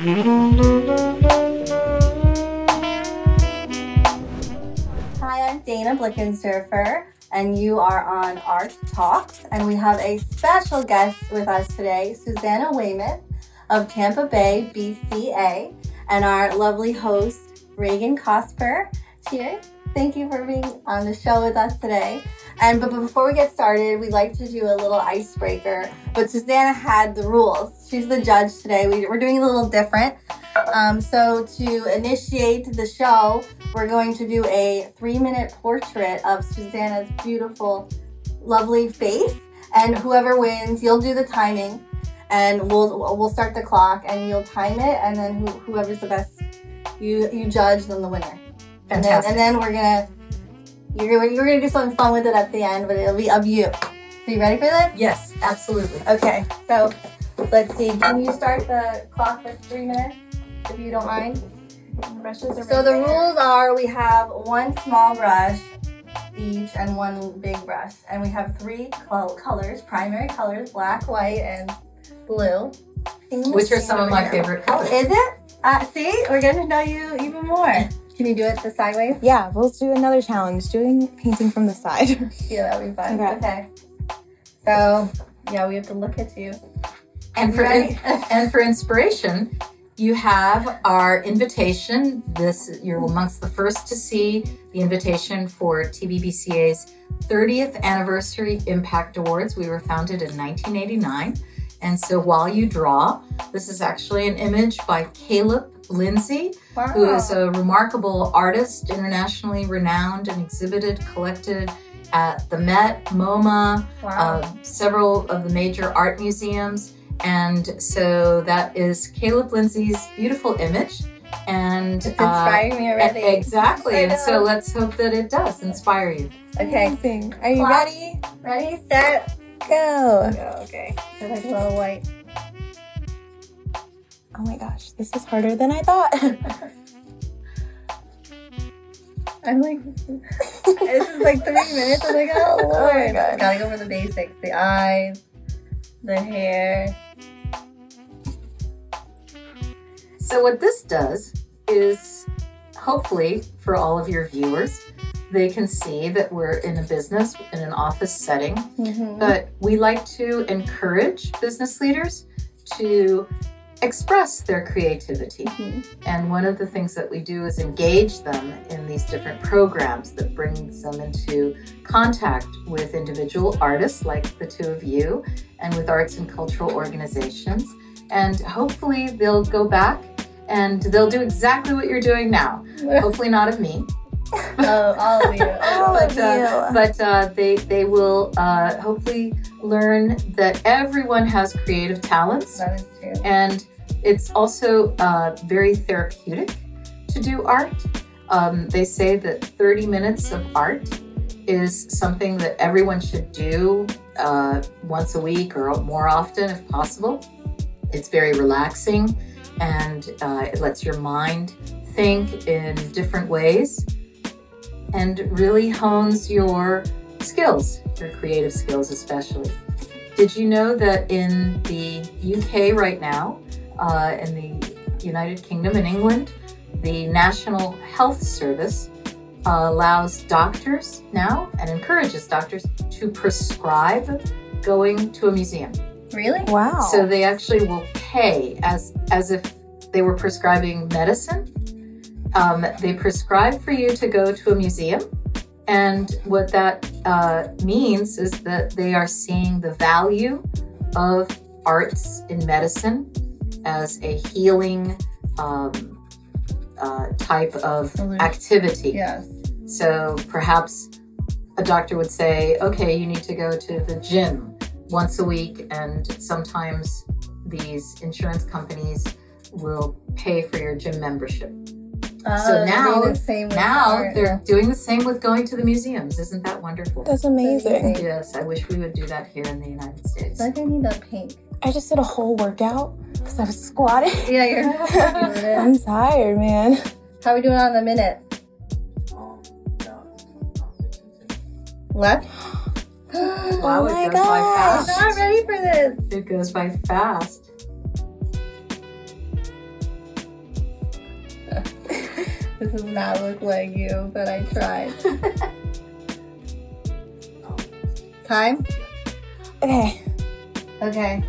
Hi, I'm Dana Blickensderfer, and you are on Art Talks. And we have a special guest with us today, Susanna Weymouth of Tampa Bay, BCA, and our lovely host, Reagan Cosper. Cheers. Thank you for being on the show with us today. And but before we get started, we'd like to do a little icebreaker. But Susanna had the rules. She's the judge today. We, are doing a little different. Um, so to initiate the show, we're going to do a three-minute portrait of Susanna's beautiful, lovely face. And whoever wins, you'll do the timing, and we'll we'll start the clock, and you'll time it, and then who, whoever's the best, you you judge them the winner. And then, and then we're gonna you're you're gonna do something fun with it at the end, but it'll be of you. Are you ready for this? Yes, absolutely. Okay, so let's see. Can you start the clock for three minutes, if you don't mind? Brushes are So the rules are: we have one small brush each and one big brush, and we have three col- colors, primary colors: black, white, and blue. Which are some of my favorite colors. Is it? Uh, see, we're getting to know you even more. Can you do it the sideways? Yeah, we'll do another challenge. Doing painting from the side. Yeah, that'll be fun. Okay. Okay. So, yeah, we have to look at you. And for Ready? and for inspiration, you have our invitation. This you're amongst the first to see the invitation for TBBCA's 30th anniversary Impact Awards. We were founded in 1989. And so while you draw, this is actually an image by Kalup Linzy, Wow. who is a remarkable artist, internationally renowned and exhibited, collected at the Met, MoMA, wow. uh, several of the major art museums. And so that is Kalup Linzy's beautiful image. And it's uh, inspiring me already. exactly. And so let's hope that it does inspire you. Okay. Amazing. Are you Clock. ready? Ready, set, Go. go. Okay. I like a little white. Oh my gosh, this is harder than I thought. I'm like, this is like three minutes. I'm like, oh lord. my God. Gotta go for the basics: the eyes, the hair. So, what this does is hopefully for all of your viewers, they can see that we're in a business, in an office setting, Mm-hmm. but we like to encourage business leaders to express their creativity. Mhm. And one of the things that we do is engage them in these different programs that brings them into contact with individual artists like the two of you and with arts and cultural organizations. And hopefully they'll go back and they'll do exactly what you're doing now. Hopefully not of me, oh, all of you. All but of uh, but uh, they they will uh, hopefully learn that everyone has creative talents, That is true. and it's also uh, very therapeutic to do art. Um, they say that 30 minutes of art is something that everyone should do uh, once a week or more often if possible. It's very relaxing and uh, it lets your mind think in different ways and really hones your skills, your creative skills especially. Did you know that in the UK right now, uh, in the United Kingdom and England, the National Health Service uh, allows doctors now and encourages doctors to prescribe going to a museum. Really? wow. So they actually will pay as as if they were prescribing medicine. Um, they prescribe for you to go to a museum, and what that uh, means is that they are seeing the value of arts in medicine as a healing um, uh, type of Solution. activity. Yes. So perhaps a doctor would say, okay, you need to go to the gym once a week, and sometimes these insurance companies will pay for your gym membership. Uh, So now- the same Now art. they're doing the same with going to the museums. Isn't that wonderful? That's amazing. Yes, I wish we would do that here in the United States. I think I need a pink. I just did a whole workout because I was squatting. Yeah, you're. I'm tired, man. How are we doing on the minute? Left? Wow, oh it my goes by gosh. I'm not ready for this. It goes by fast. This does not look like you, but I tried. Time? Okay. Okay.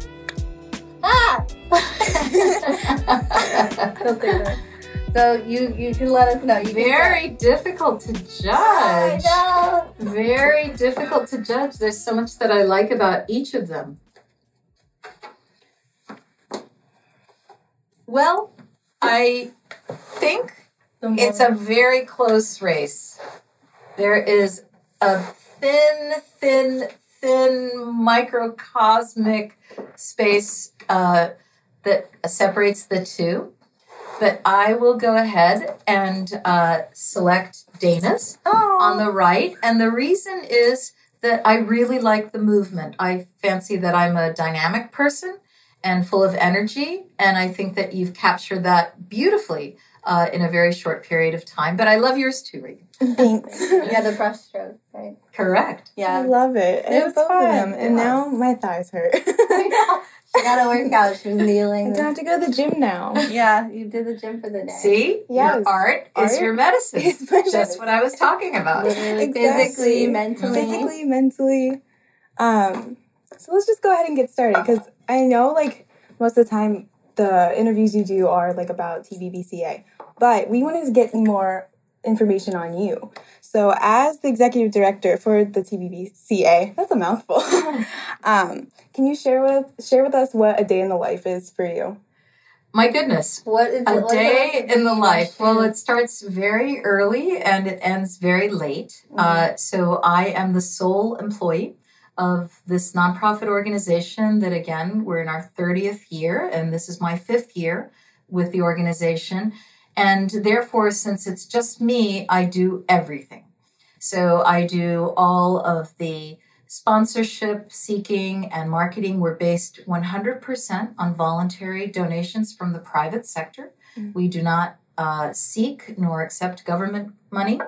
Ah! so you you can let us know. You Very difficult to judge. I know. Very difficult to judge. There's so much that I like about each of them. Well, I think it's a very close race. There is a thin, thin, thin microcosmic space uh, that separates the two. But I will go ahead and uh, select Dana's oh. on the right. And the reason is that I really like the movement. I fancy that I'm a dynamic person and full of energy. And I think that you've captured that beautifully uh, in a very short period of time. But I love yours too, Regan. Thanks. yeah, the brush stroke, right? Correct. Yeah. I love it. It And was both fun, of them. And yeah. now my thighs hurt. I know. She got to work out. She was I kneeling. don't have to go to the gym now. Yeah, you did the gym for the day. See? Yes. Your art, is your medicine. is my Just medicine. what I was talking about. Literally, Exactly. physically, mentally. Physically, mentally. Um, so let's just go ahead and get started because I know like most of the time the interviews you do are like about TBBCA, but we wanted to get more information on you. So as the executive director for the TBBCA, that's a mouthful. um, can you share with share with us what a day in the life is for you? My goodness. What is A it? Day like in the life. Well, it starts very early and it ends very late. Mm-hmm. Uh, so I am the sole employee of this nonprofit organization that, again, we're in our 30th year, and this is my fifth year with the organization. And therefore, since it's just me, I do everything. So I do all of the sponsorship, seeking, and marketing. We're based 100% on voluntary donations from the private sector. Mm. We do not uh, seek nor accept government money.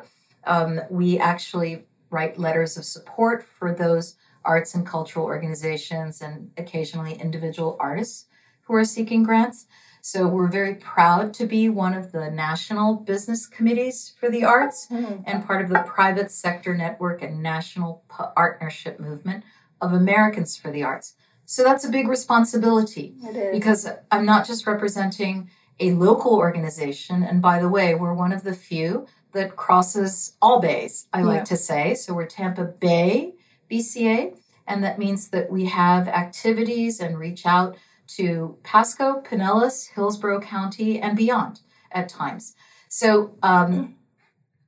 Um, we actually write letters of support for those arts and cultural organizations and occasionally individual artists who are seeking grants. So we're very proud to be one of the national business committees for the arts Mm. and part of the private sector network and national partnership movement of Americans for the Arts. So that's a big responsibility It is. because I'm not just representing a local organization. And by the way, we're one of the few that crosses all bays, I like to say. So we're Tampa Bay BCA, and that means that we have activities and reach out to Pasco, Pinellas, Hillsborough County, and beyond at times. So um,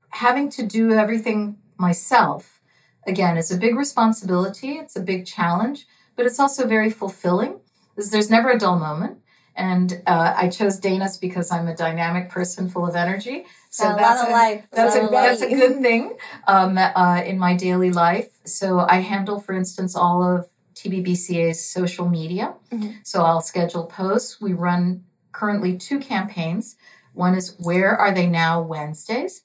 having to do everything myself, again, is a big responsibility. It's a big challenge, but it's also very fulfilling. There's never a dull moment. And uh, I chose Dana's because I'm a dynamic person full of energy. So a that's a- life. that's a of that's a good thing um, uh, in my daily life. So I handle, for instance, all of TBBCA's social media. Mhm. So I'll schedule posts. We run currently two campaigns. One is Where Are They Now Wednesdays.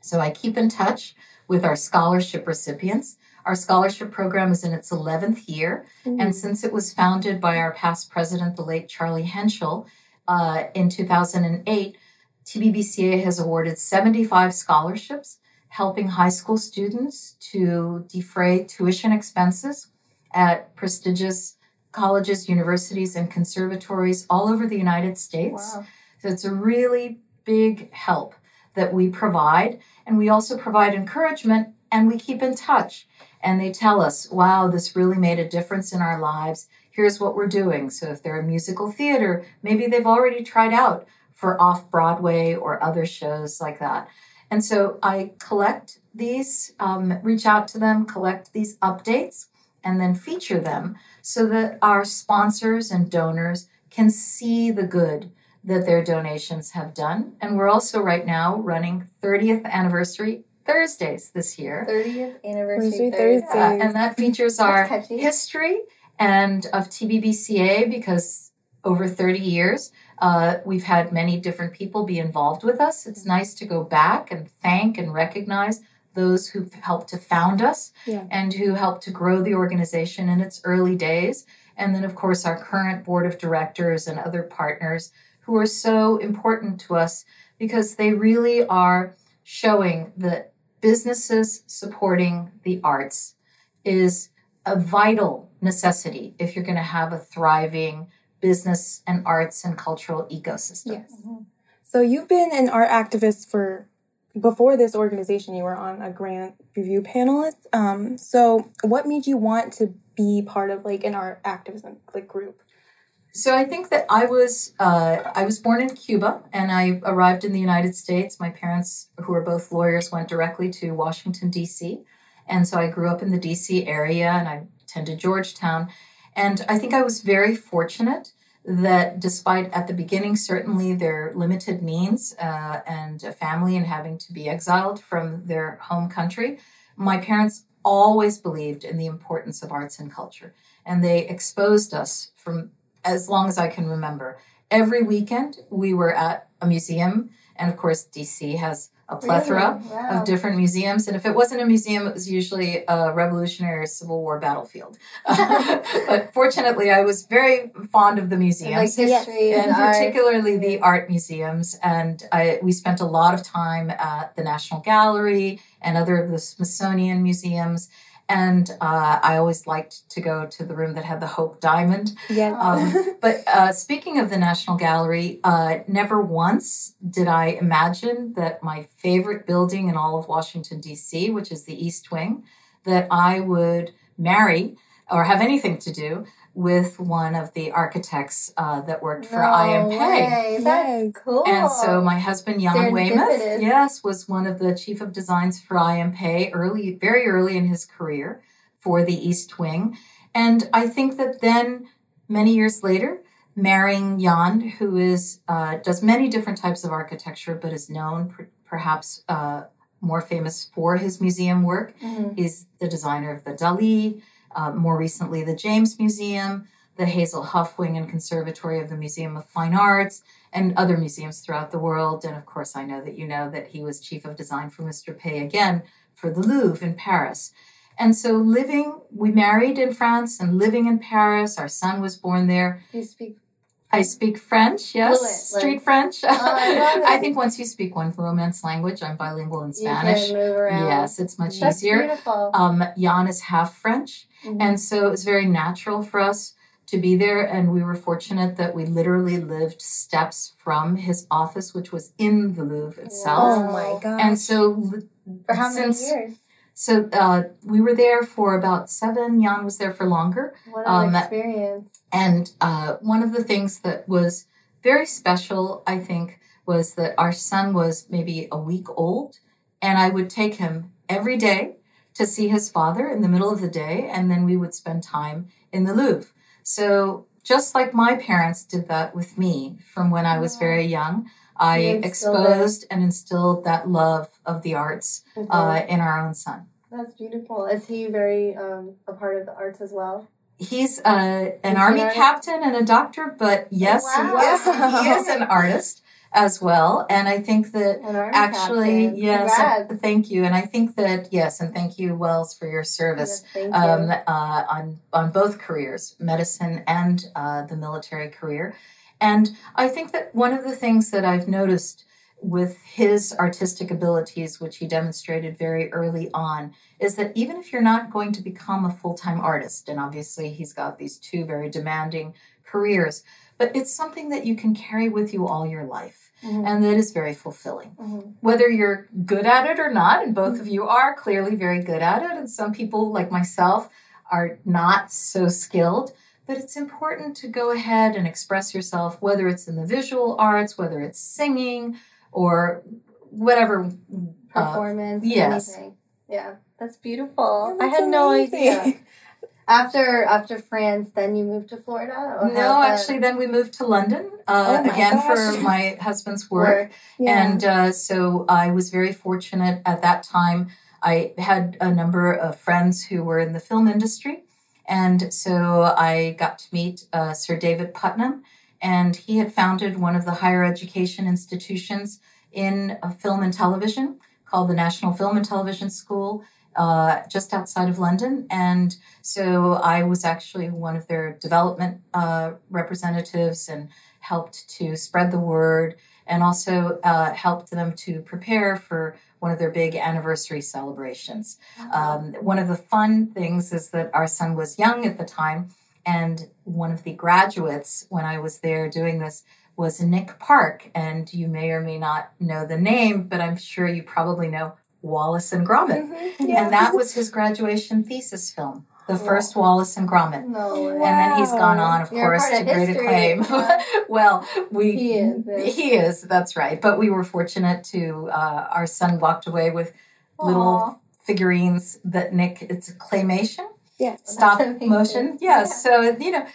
So I keep in touch with our scholarship recipients. Our scholarship program is in its 11th year. And since it was founded by our past president, the late Charlie Henschel, uh, in 2008, TBBCA has awarded 75 scholarships, helping high school students to defray tuition expenses at prestigious colleges, universities, and conservatories all over the United States. Wow. So it's a really big help that we provide. And we also provide encouragement and we keep in touch. And they tell us, wow, this really made a difference in our lives. Here's what we're doing. So if they're a musical theater, maybe they've already tried out for off Broadway or other shows like that. And so I collect these, um, reach out to them, collect these updates, and then feature them so that our sponsors and donors can see the good that their donations have done. And we're also right now running 30th anniversary Thursdays this year. 30th anniversary Thursday, Thursday. Thursday. Uh, and that features our history and of TBBCA because over 30 years, uh, we've had many different people be involved with us. It's nice to go back and thank and recognize those who've helped to found us Yeah. and who helped to grow the organization in its early days. And then, of course, our current board of directors and other partners who are so important to us because they really are showing that businesses supporting the arts is a vital necessity if you're going to have a thriving business and arts and cultural ecosystem. Yes. So you've been an art activist for before this organization. You were on a grant review panelist. Um, so what made you want to be part of like an art activism like group? So I think that I was uh, I was born in Cuba and I arrived in the United States. My parents, who are both lawyers, went directly to Washington D.C. And so I grew up in the DC area and I attended Georgetown. And I think I was very fortunate that despite at the beginning, certainly their limited means uh, and a family and having to be exiled from their home country, my parents always believed in the importance of arts and culture. And they exposed us from as long as I can remember. Every weekend, we were at a museum. And of course, DC has a plethora Really? Wow. of different museums. And if it wasn't a museum, it was usually a Revolutionary or Civil War battlefield. but fortunately, I was very fond of the And, like museums. history and and art. particularly the art museums. And I, we spent a lot of time at the National Gallery and other of the Smithsonian museums. And uh, I always liked to go to the room that had the Hope Diamond. Yes. Um, but uh, speaking of the National Gallery, uh, never once did I imagine that my favorite building in all of Washington, D.C., which is the East Wing, that I would marry or have anything to do with one of the architects uh, that worked for No I. M. Pei. way. That's Yes. cool. And so my husband Jan Weymouth, yes, was one of the chief of designs for I. M. Pei early, very early in his career for the East Wing. And I think that then many years later, marrying Jan, who is uh, does many different types of architecture, but is known per- perhaps uh, more famous for his museum work. Mhm. He's the designer of the Dali, uh, more recently the James Museum, the Hazel Hough Wing and Conservatory of the Museum of Fine Arts, and other museums throughout the world. And of course, I know that you know that he was chief of design for Mr. Pei again for the Louvre in Paris. And so, living, we married in France and living in Paris. Our son was born there. You speak. I speak French, yes, Fluent, street like- French. I. I think once you speak one Romance language, I'm bilingual in Spanish. You can move. Yes, it's much That's easier. beautiful. Um, Jan is half French, Mhm. and so it was very natural for us to be there. And we were fortunate that we literally lived steps from his office, which was in the Louvre itself. oh my god. And so, For how many since- years? So uh, we were there for about seven. Jan was there for longer. What an um, experience. And uh, one of the things that was very special, I think, was that our son was maybe a week old, and I would take him every day to see his father in the middle of the day, and then we would spend time in the Louvre. So, just like my parents did that with me from when I was very young, I You instilled it. exposed and instilled that love of the arts uh, in our own son. That's beautiful. Is he very um, a part of the arts as well? He's uh, an Is army captain and a doctor, but yes, Wow. he, is, he is an artist as well. And I think that actually, captain. yes, Congrats. thank you. And I think that yes, and thank you, Wells, for your service Yes, um, you. uh, on on both careers, medicine and uh, the military career. And I think that one of the things that I've noticed with his artistic abilities, which he demonstrated very early on, is that even if you're not going to become a full time artist, and obviously he's got these two very demanding careers, but it's something that you can carry with you all your life, Mhm. and that is very fulfilling Mhm. whether you're good at it or not, and both of you are clearly very good at it, and some people like myself are not so skilled. But it's important to go ahead and express yourself, whether it's in the visual arts, whether it's singing, or whatever. uh, Performance. yes. Anything. Yeah, that's beautiful. Yeah, I that's had no idea. After after France, then you moved to Florida. No, actually, then we moved to London uh, Oh again gosh. for my husband's work. work? yeah. And uh, so I was very fortunate at that time. I had a number of friends who were in the film industry. And so I got to meet uh, Sir David Puttnam, and he had founded one of the higher education institutions in uh, film and television called the National Film and Television School. Uh, just outside of London. And so I was actually one of their development uh, representatives and helped to spread the word and also uh, helped them to prepare for one of their big anniversary celebrations. Um, one of the fun things is that our son was young at the time, and one of the graduates, when I was there doing this, was Nick Park. And you may or may not know the name, but I'm sure you probably know Wallace and Gromit. Mhm, Yeah. And that was his graduation thesis film, the first Wallace and Gromit. No. And then he's gone on, of You're course, part to of great acclaim. Well, we He is, he is. That's right. But we were fortunate to uh, our son walked away with Aw. little figurines that Nick. It's a claymation, yes. stop motion. Yes. So you know,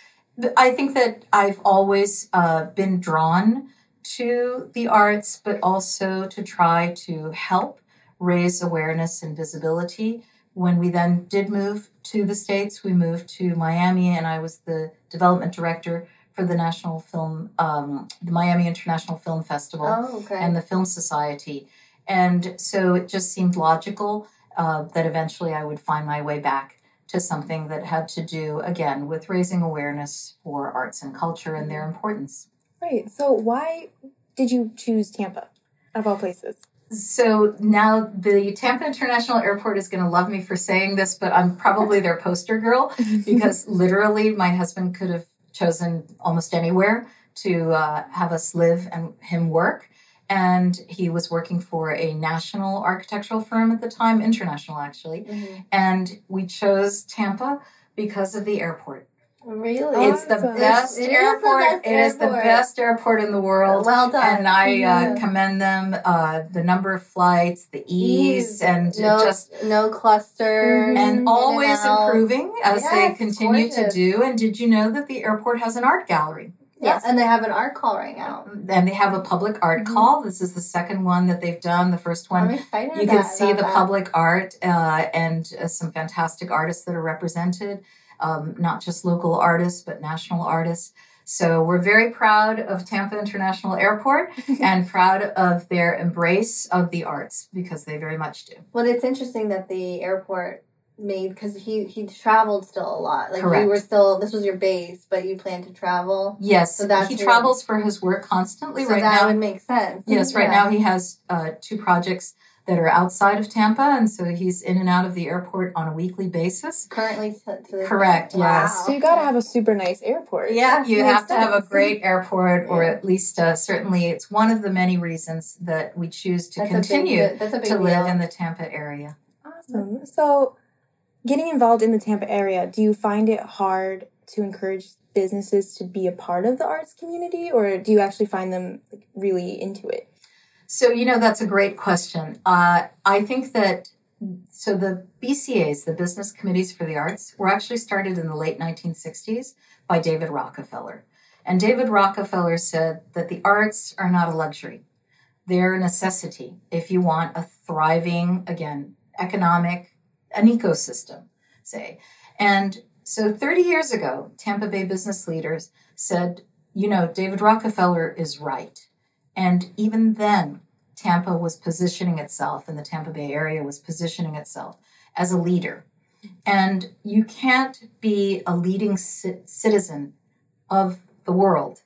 I think that I've always uh, been drawn to the arts, but also to try to help raise awareness and visibility. When we then did move to the States, we moved to Miami, and I was the development director for the National Film, um, the Miami International Film Festival Oh, okay. and the Film Society. And so it just seemed logical uh, that eventually I would find my way back to something that had to do, again, with raising awareness for arts and culture and their importance. Right. So why did you choose Tampa of all places? So now the Tampa International Airport is going to love me for saying this, but I'm probably their poster girl because literally my husband could have chosen almost anywhere to uh, have us live and him work. And he was working for a national architectural firm at the time, international actually. Mhm. And we chose Tampa because of the airport. Really? It's the Awesome. best It is the airport. best It is the best airport in the world. well done. And I uh, commend them, uh, the number of flights, the ease, Ease. and no, just no clusters. And always out. improving as Yes, they continue to do. And did you know that the airport has an art gallery? Yes, and they have an art call right now. And they have a public art Mhm. call. This is the second one that they've done. The first one I'm excited. you about- can see the that. public art uh, and uh, some fantastic artists that are represented um, not just local artists but national artists so we're very proud of tampa international airport and proud of their embrace of the arts because they very much do Well, it's interesting that the airport made because he he traveled still a lot. Like Correct. you were still this was your base, but you plan to travel. yes So that's he really- travels for his work constantly so right that now would make sense. yes right Yeah. now he has uh, two projects that are outside of tampa and so he's in and out of the airport on a weekly basis currently to, to Correct, Wow. yes. So you got to have a super nice airport. Yeah, you makes have to have a great airport, or Yeah. at least uh, certainly it's one of the many reasons that we choose to That's continue big, that's a big to deal. live in the Tampa area. Awesome. So, getting involved in the Tampa area, do you find it hard to encourage businesses to be a part of the arts community, or do you actually find them really into it? So, you know, that's a great question. Uh, I think that so the BCAs, the Business Committees for the Arts, were actually started in the late 1960s by David Rockefeller. And David Rockefeller said that the arts are not a luxury, they're a necessity if you want a thriving, again, economic, an ecosystem, say. And so 30 years ago, Tampa Bay business leaders said, you know, David Rockefeller is right. And even then, Tampa was positioning itself, and the Tampa Bay area was positioning itself as a leader. And you can't be a leading ci- citizen of the world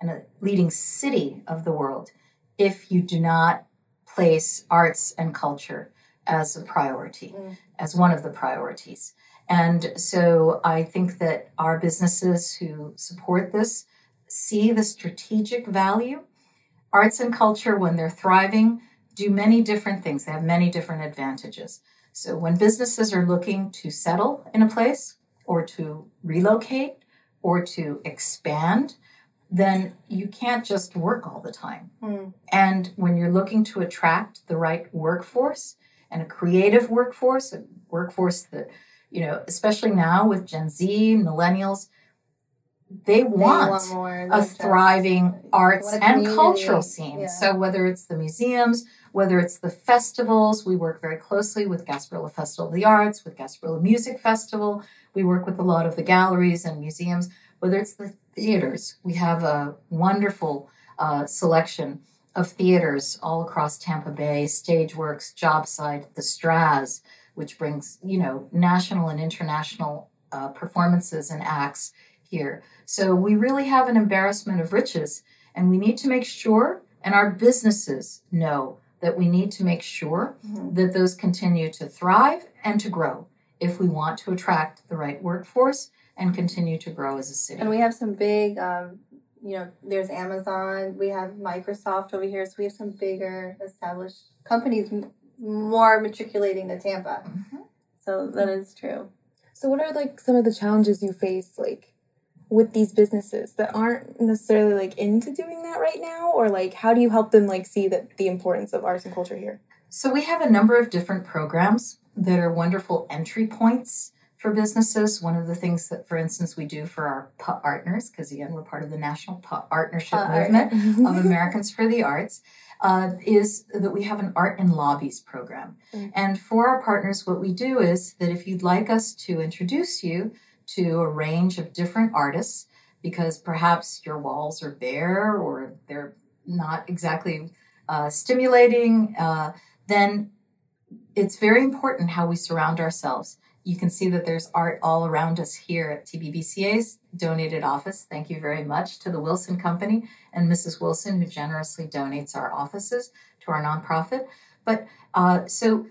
and a leading city of the world if you do not place arts and culture as a priority, Mm. as one of the priorities. And so I think that our businesses who support this see the strategic value. Arts and culture, when they're thriving, do many different things. They have many different advantages. So when businesses are looking to settle in a place or to relocate or to expand, then you can't just work all the time. Hmm. And when you're looking to attract the right workforce and a creative workforce, a workforce that, you know, especially now with Gen Z, millennials, they They want, want more a thriving arts and cultural scene. Yeah. So whether it's the museums, whether it's the festivals, we work very closely with Gasparilla Festival of the Arts, with Gasparilla Music Festival. We work with a lot of the galleries and museums. Whether it's the theaters, we have a wonderful uh, selection of theaters all across Tampa Bay, Stageworks, Jobsite, the Straz, which brings, you know, national and international uh, performances and acts here. So we really have an embarrassment of riches, and we need to make sure And our businesses know that we need to make sure Mhm. that those continue to thrive and to grow if we want to attract the right workforce and continue to grow as a city. And we have some big, um, you know, there's Amazon, we have Microsoft over here, so we have some bigger established companies more matriculating to Tampa. Mhm. So that is true. So what are like some of the challenges you face like with these businesses that aren't necessarily like into doing that right now or like how do you help them like see that the importance of arts and culture here? So we have a number of different programs that are wonderful entry points for businesses. One of the things that, for instance, we do for our partners, because again, we're part of the National Partnership Uh. Movement of Americans for the Arts, uh, is that we have an art and lobbies program. Mm. And for our partners, what we do is that if you'd like us to introduce you to a range of different artists, because perhaps your walls are bare or they're not exactly uh, stimulating, uh, then it's very important how we surround ourselves. You can see that there's art all around us here at TBBCA's donated office. Thank you very much to the Wilson Company and Mrs. Wilson, who generously donates our offices to our nonprofit. But uh, so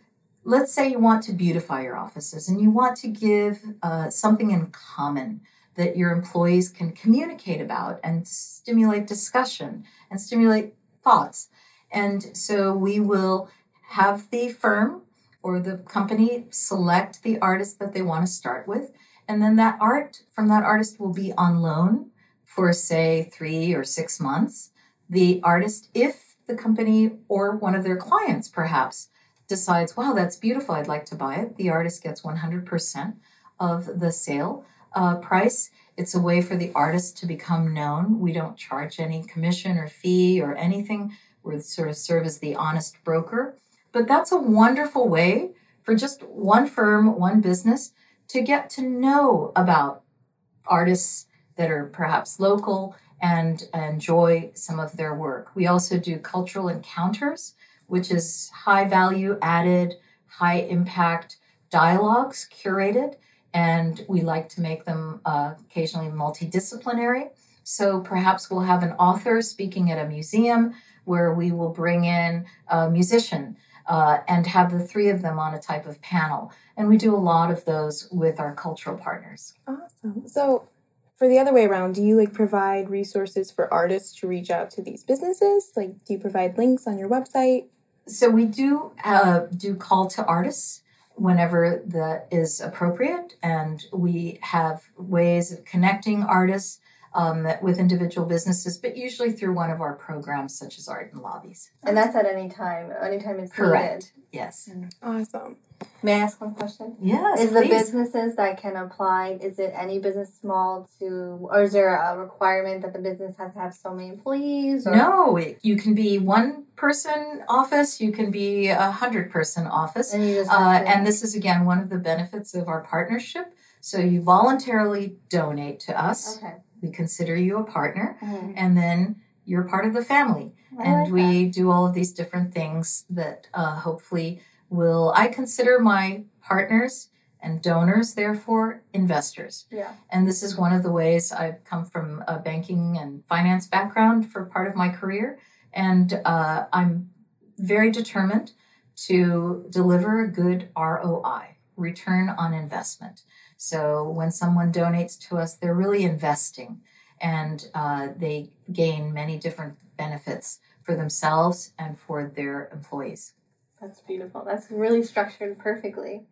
let's say you want to beautify your offices and you want to give uh, something in common that your employees can communicate about and stimulate discussion and stimulate thoughts. And so we will have the firm or the company select the artist that they want to start with. And then that art from that artist will be on loan for, say, three or six months. The artist, if the company or one of their clients perhaps decides, wow, that's beautiful, I'd like to buy it, the artist gets 100% of the sale uh, price. It's a way for the artist to become known. We don't charge any commission or fee or anything. We sort of serve as the honest broker. But that's a wonderful way for just one firm, one business to get to know about artists that are perhaps local and enjoy some of their work. We also do cultural encounters, which is high value added, high impact dialogues curated, and we like to make them uh, occasionally multidisciplinary. So perhaps we'll have an author speaking at a museum where we will bring in a musician uh, and have the three of them on a type of panel. And we do a lot of those with our cultural partners. Awesome. So for the other way around, do you like provide resources for artists to reach out to these businesses? Like do you provide links on your website? So we do uh, do call to artists whenever that is appropriate, and we have ways of connecting artists um, with individual businesses, but usually through one of our programs, such as Art and Lobbies. And that's at any time, anytime it's Correct. Needed. Yes. Awesome. May I ask one question? Yes. Is the businesses that can apply, is it any business small to, or is there a requirement that the business has to have so many employees? Or? No, it- you can be one person office, you can be a hundred person office. And you just Uh, and this is again one of the benefits of our partnership. So you voluntarily donate to us. Okay. We consider you a partner, Mhm. and then you're part of the family. I and like we do all of these different things that uh, hopefully will. I consider my partners and donors, therefore, investors. Yeah. And this is one of the ways I've come from a banking and finance background for part of my career. And uh, I'm very determined to deliver a good ROI, return on investment. So when someone donates to us, they're really investing and uh, they gain many different benefits for themselves and for their employees. That's beautiful. That's really structured perfectly.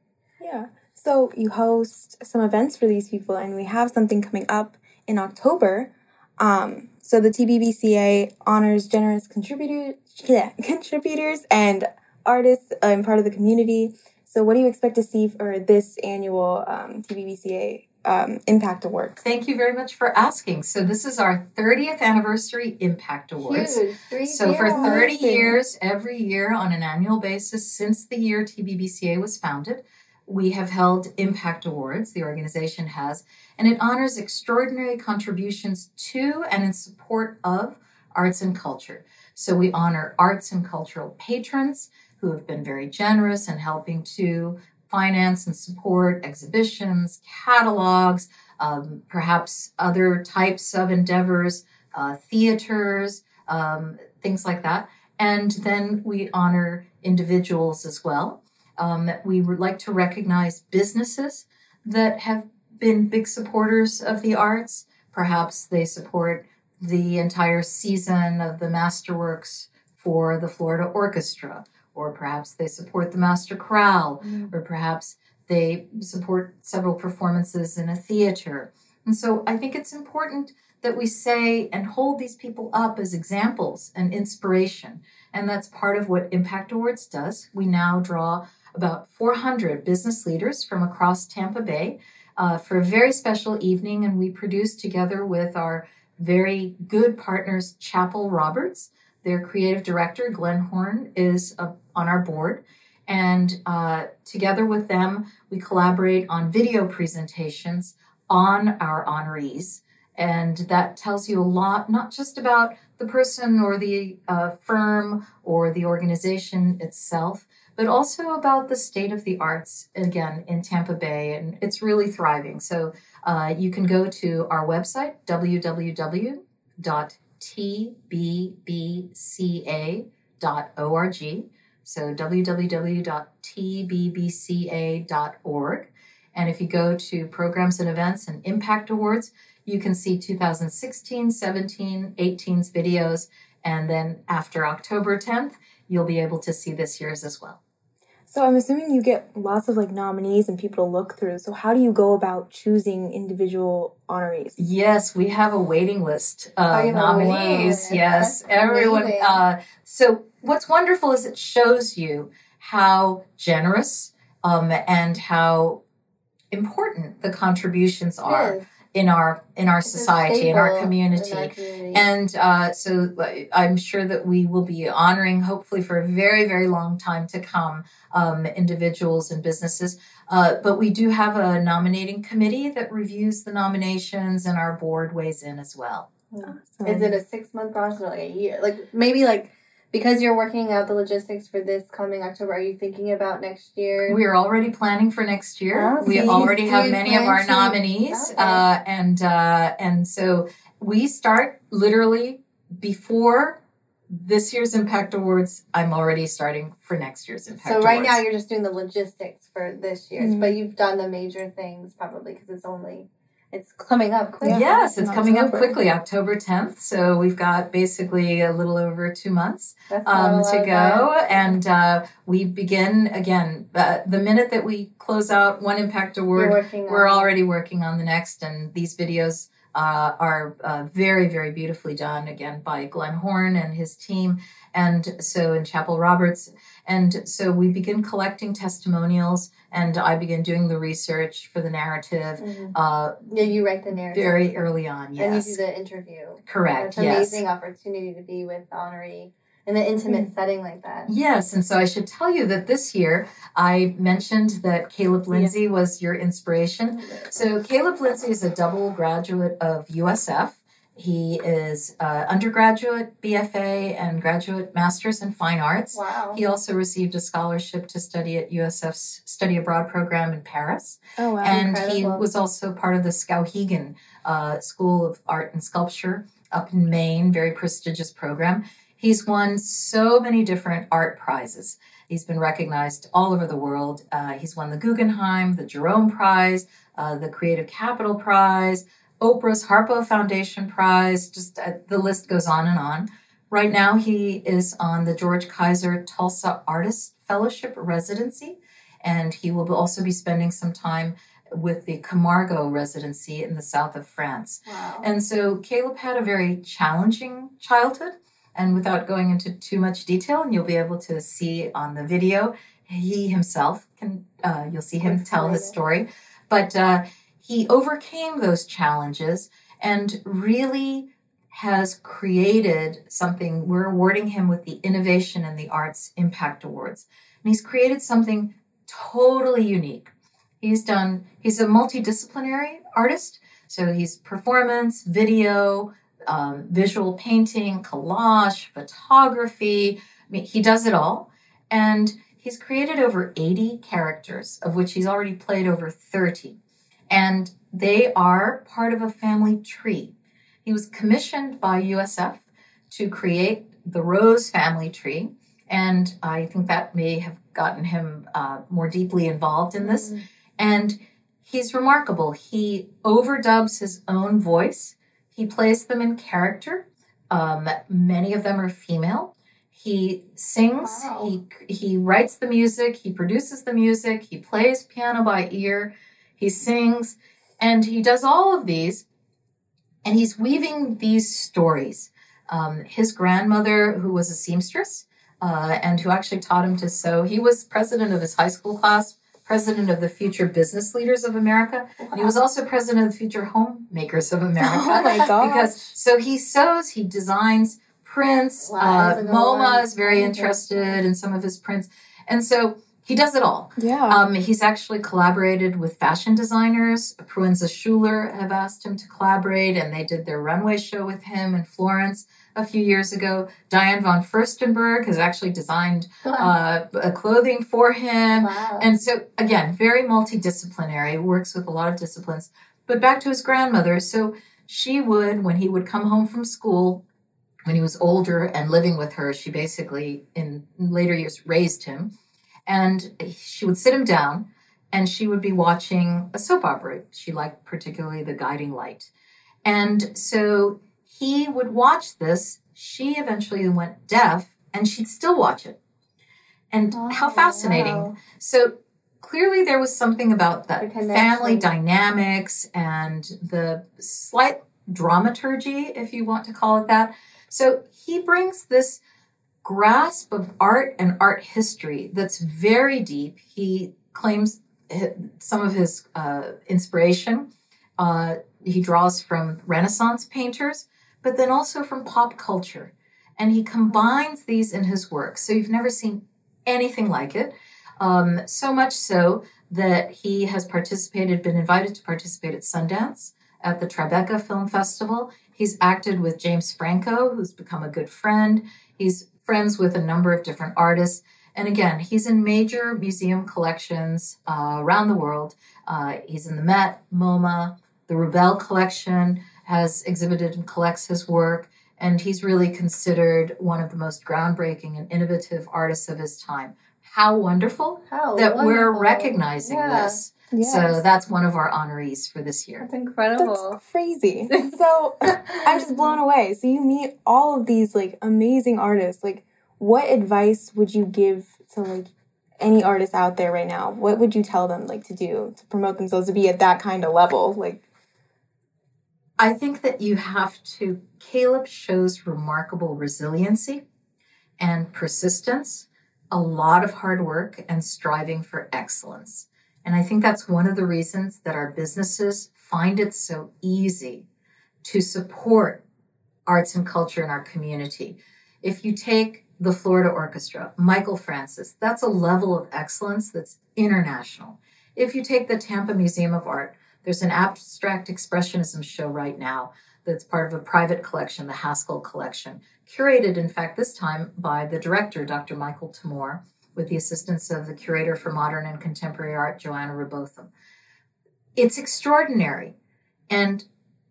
Yeah. So you host some events for these people, and we have something coming up in October. Um, so the TBBCA honors generous contributors, yeah, contributors and artists and part of the community. So what do you expect to see for this annual um, TBBCA um, Impact Awards? Thank you very much for asking. So this is our 30th anniversary Impact Awards. Huge. Three So for 30 Amazing. years, every year on an annual basis since the year TBBCA was founded, we have held Impact Awards, the organization has, and it honors extraordinary contributions to and in support of arts and culture. So we honor arts and cultural patrons who have been very generous in helping to finance and support exhibitions, catalogs, um, perhaps other types of endeavors, uh, theaters, um, things like that. And then we honor individuals as well. Um, we would like to recognize businesses that have been big supporters of the arts. Perhaps they support the entire season of the Masterworks for the Florida Orchestra, or perhaps they support the Master Chorale, Mm. or perhaps they support several performances in a theater. And so I think it's important that we say and hold these people up as examples and inspiration. And that's part of what Impact Awards does. We now draw about 400 business leaders from across Tampa Bay uh, for a very special evening, and we produce together with our very good partners, Chappell Roberts. Their creative director, Glenn Horn, is uh, on our board. And uh, together with them, we collaborate on video presentations on our honorees. And that tells you a lot, not just about the person or the uh, firm or the organization itself, but also about the state of the arts, again, in Tampa Bay. And it's really thriving. So uh, you can go to our website, www.tbbca.org. So www.tbbca.org. And if you go to programs and events and impact awards, you can see 2016, 17, 18's videos. And then after October 10th, you'll be able to see this year's as well. So I'm assuming you get lots of like nominees and people to look through. So how do you go about choosing individual honorees? Yes, we have a waiting list of you have a nominees. list. Yes, That's everyone. Uh, so what's wonderful is it shows you how generous um, and how important the contributions are Yes. In our in our It's society in our community. in our community. And uh, so uh, I'm sure that we will be honoring, hopefully, for a very, very long time to come, um, individuals and businesses. Uh, but we do have a nominating committee that reviews the nominations, and our board weighs in as well. Awesome. Is it a six month process or like a year? Like maybe like because you're working out the logistics for this coming October, are you thinking about next year? We are already planning for next year. Oh, we so already so have many of our to- nominees, Okay. uh, and uh, and so we start literally before this year's Impact Awards. I'm already starting for next year's Impact so Awards. right now you're just doing the logistics for this year's, Mhm. but you've done the major things probably because it's only it's coming up quick. Yeah. Yes, it's in coming up quickly, October 10th. So we've got basically a little over two months That's not a um, to go. time. And uh, we begin again uh, the minute that we close out one Impact Award, we're on already working on the next. And these videos uh, are uh, very, very beautifully done again by Glenn Horn and his team. And so in Chappell Roberts. And so we begin collecting testimonials, and I begin doing the research for the narrative Mhm. uh, Yeah, you write the narrative. very early on. And Yes. you do the interview. Correct. It's an yes. amazing opportunity to be with honoree in an intimate setting like that. Yes, and so I should tell you that this year I mentioned that Kalup Linzy was your inspiration. So Kalup Linzy is a double graduate of USF. He is uh, undergraduate BFA and graduate Masters in Fine Arts. Wow. He also received a scholarship to study at USF's study abroad program in Paris. Oh wow. and he was also part of the Skowhegan uh, School of Art and Sculpture up in Maine, very prestigious program. He's won so many different art prizes. He's been recognized all over the world. Uh, he's won the Guggenheim, the Jerome Prize, uh, the Creative Capital Prize, Oprah's Harpo Foundation Prize. Just uh, the list goes on and on. Right now, he is on the George Kaiser Tulsa Artist Fellowship Residency, and he will also be spending some time with the Camargo residency in the south of France. wow. And so Kalup had a very challenging childhood. And without going into too much detail, and you'll be able to see on the video, he himself can, uh, you'll see him tell his story. But uh, he overcame those challenges and really has created something. We're awarding him with the Innovation in the Arts Impact Awards. And he's created something totally unique. He's done, he's a multidisciplinary artist. So he's performance, video, um, visual painting, collage, photography. I mean, he does it all. And he's created over 80 characters, of which he's already played over 30. And they are part of a family tree. He was commissioned by USF to create the Rose family tree. And I think that may have gotten him uh, more deeply involved in this. Mm-hmm. And he's remarkable. He overdubs his own voice, he plays them in character. Um, many of them are female. He sings, Wow. he, he writes the music, he produces the music, he plays piano by ear, he sings, and he does all of these. And he's weaving these stories. Um, his grandmother, who was a seamstress, uh, and who actually taught him to sew. He was president of his high school class, president of the Future Business Leaders of America, and he was also president of the Future Homemakers of America. Oh my gosh. Because so he sews, he designs prints. Wow, uh, that's a good MoMA is very interested in some of his prints, and so he does it all. yeah. Um, he's actually collaborated with fashion designers. Proenza Schouler have asked him to collaborate, and they did their runway show with him in Florence a few years ago. Diane von Furstenberg has actually designed uh, a clothing for him. wow. And so, again, very multidisciplinary, works with a lot of disciplines. But back to his grandmother. So she would, when he would come home from school, when he was older and living with her, she basically, in later years, raised him. And she would sit him down and she would be watching a soap opera. She liked particularly The Guiding Light. And so he would watch this. She eventually went deaf and she'd still watch it. And oh, how Oh, fascinating. wow. So clearly there was something about that The family dynamics and the slight dramaturgy, if you want to call it that. So he brings this grasp of art and art history that's very deep. He claims some of his uh, inspiration. Uh, he draws from Renaissance painters, but then also from pop culture. And he combines these in his work. So you've never seen anything like it. Um, so much so that he has participated, been invited to participate at Sundance, at the Tribeca Film Festival. He's acted with James Franco, who's become a good friend. He's friends with a number of different artists. And again, he's in major museum collections uh, around the world. Uh, he's in the Met, MoMA, the Rubell collection has exhibited and collects his work. And he's really considered one of the most groundbreaking and innovative artists of his time. How wonderful How that we're recognizing Yeah. this. yes. So that's one of our honorees for this year. That's incredible. That's crazy. So I'm just blown away. So you meet all of these like amazing artists. Like, what advice would you give to like any artist out there right now? What would you tell them like to do to promote themselves to be at that kind of level? Like, I think that you have to, Kalup shows remarkable resiliency and persistence, a lot of hard work and striving for excellence. And I think that's one of the reasons that our businesses find it so easy to support arts and culture in our community. If you take the Florida Orchestra, Michael Francis, that's a level of excellence that's international. If you take the Tampa Museum of Art, there's an abstract expressionism show right now that's part of a private collection, the Haskell Collection, curated, in fact, this time by the director, Dr. Michael Tomor, with the assistance of the curator for modern and contemporary art, Joanna Robotham. It's extraordinary. And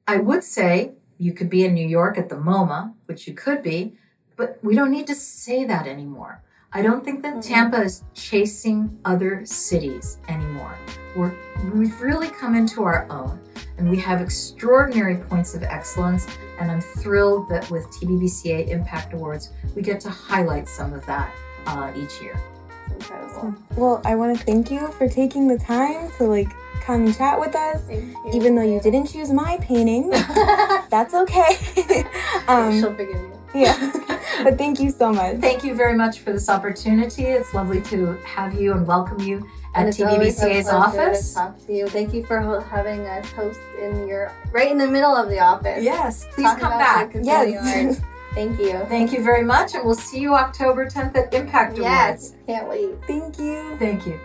I would say you could be in New York at the MoMA, which you could be, but we don't need to say that anymore. I don't think that Mhm. Tampa is chasing other cities anymore. We're, we've really come into our own and we have extraordinary points of excellence. And I'm thrilled that with TBBCA Impact Awards, we get to highlight some of that uh, each year. incredible. well, I want to thank you for taking the time to like come chat with us. Thank you. Even though you didn't choose my painting, that's okay. um, She'll forgive you. yeah, but thank you so much. Thank you very much for this opportunity. It's lovely to have you and welcome you And at it's always a TBBCA's office. Talk to you. Thank you for ho- having us host in your right in the middle of the office. Yes, please Talk come back. Yes. Thank you. Thank you very much, and we'll see you October 10th at Impact Awards. Yes, can't wait. Thank you. Thank you.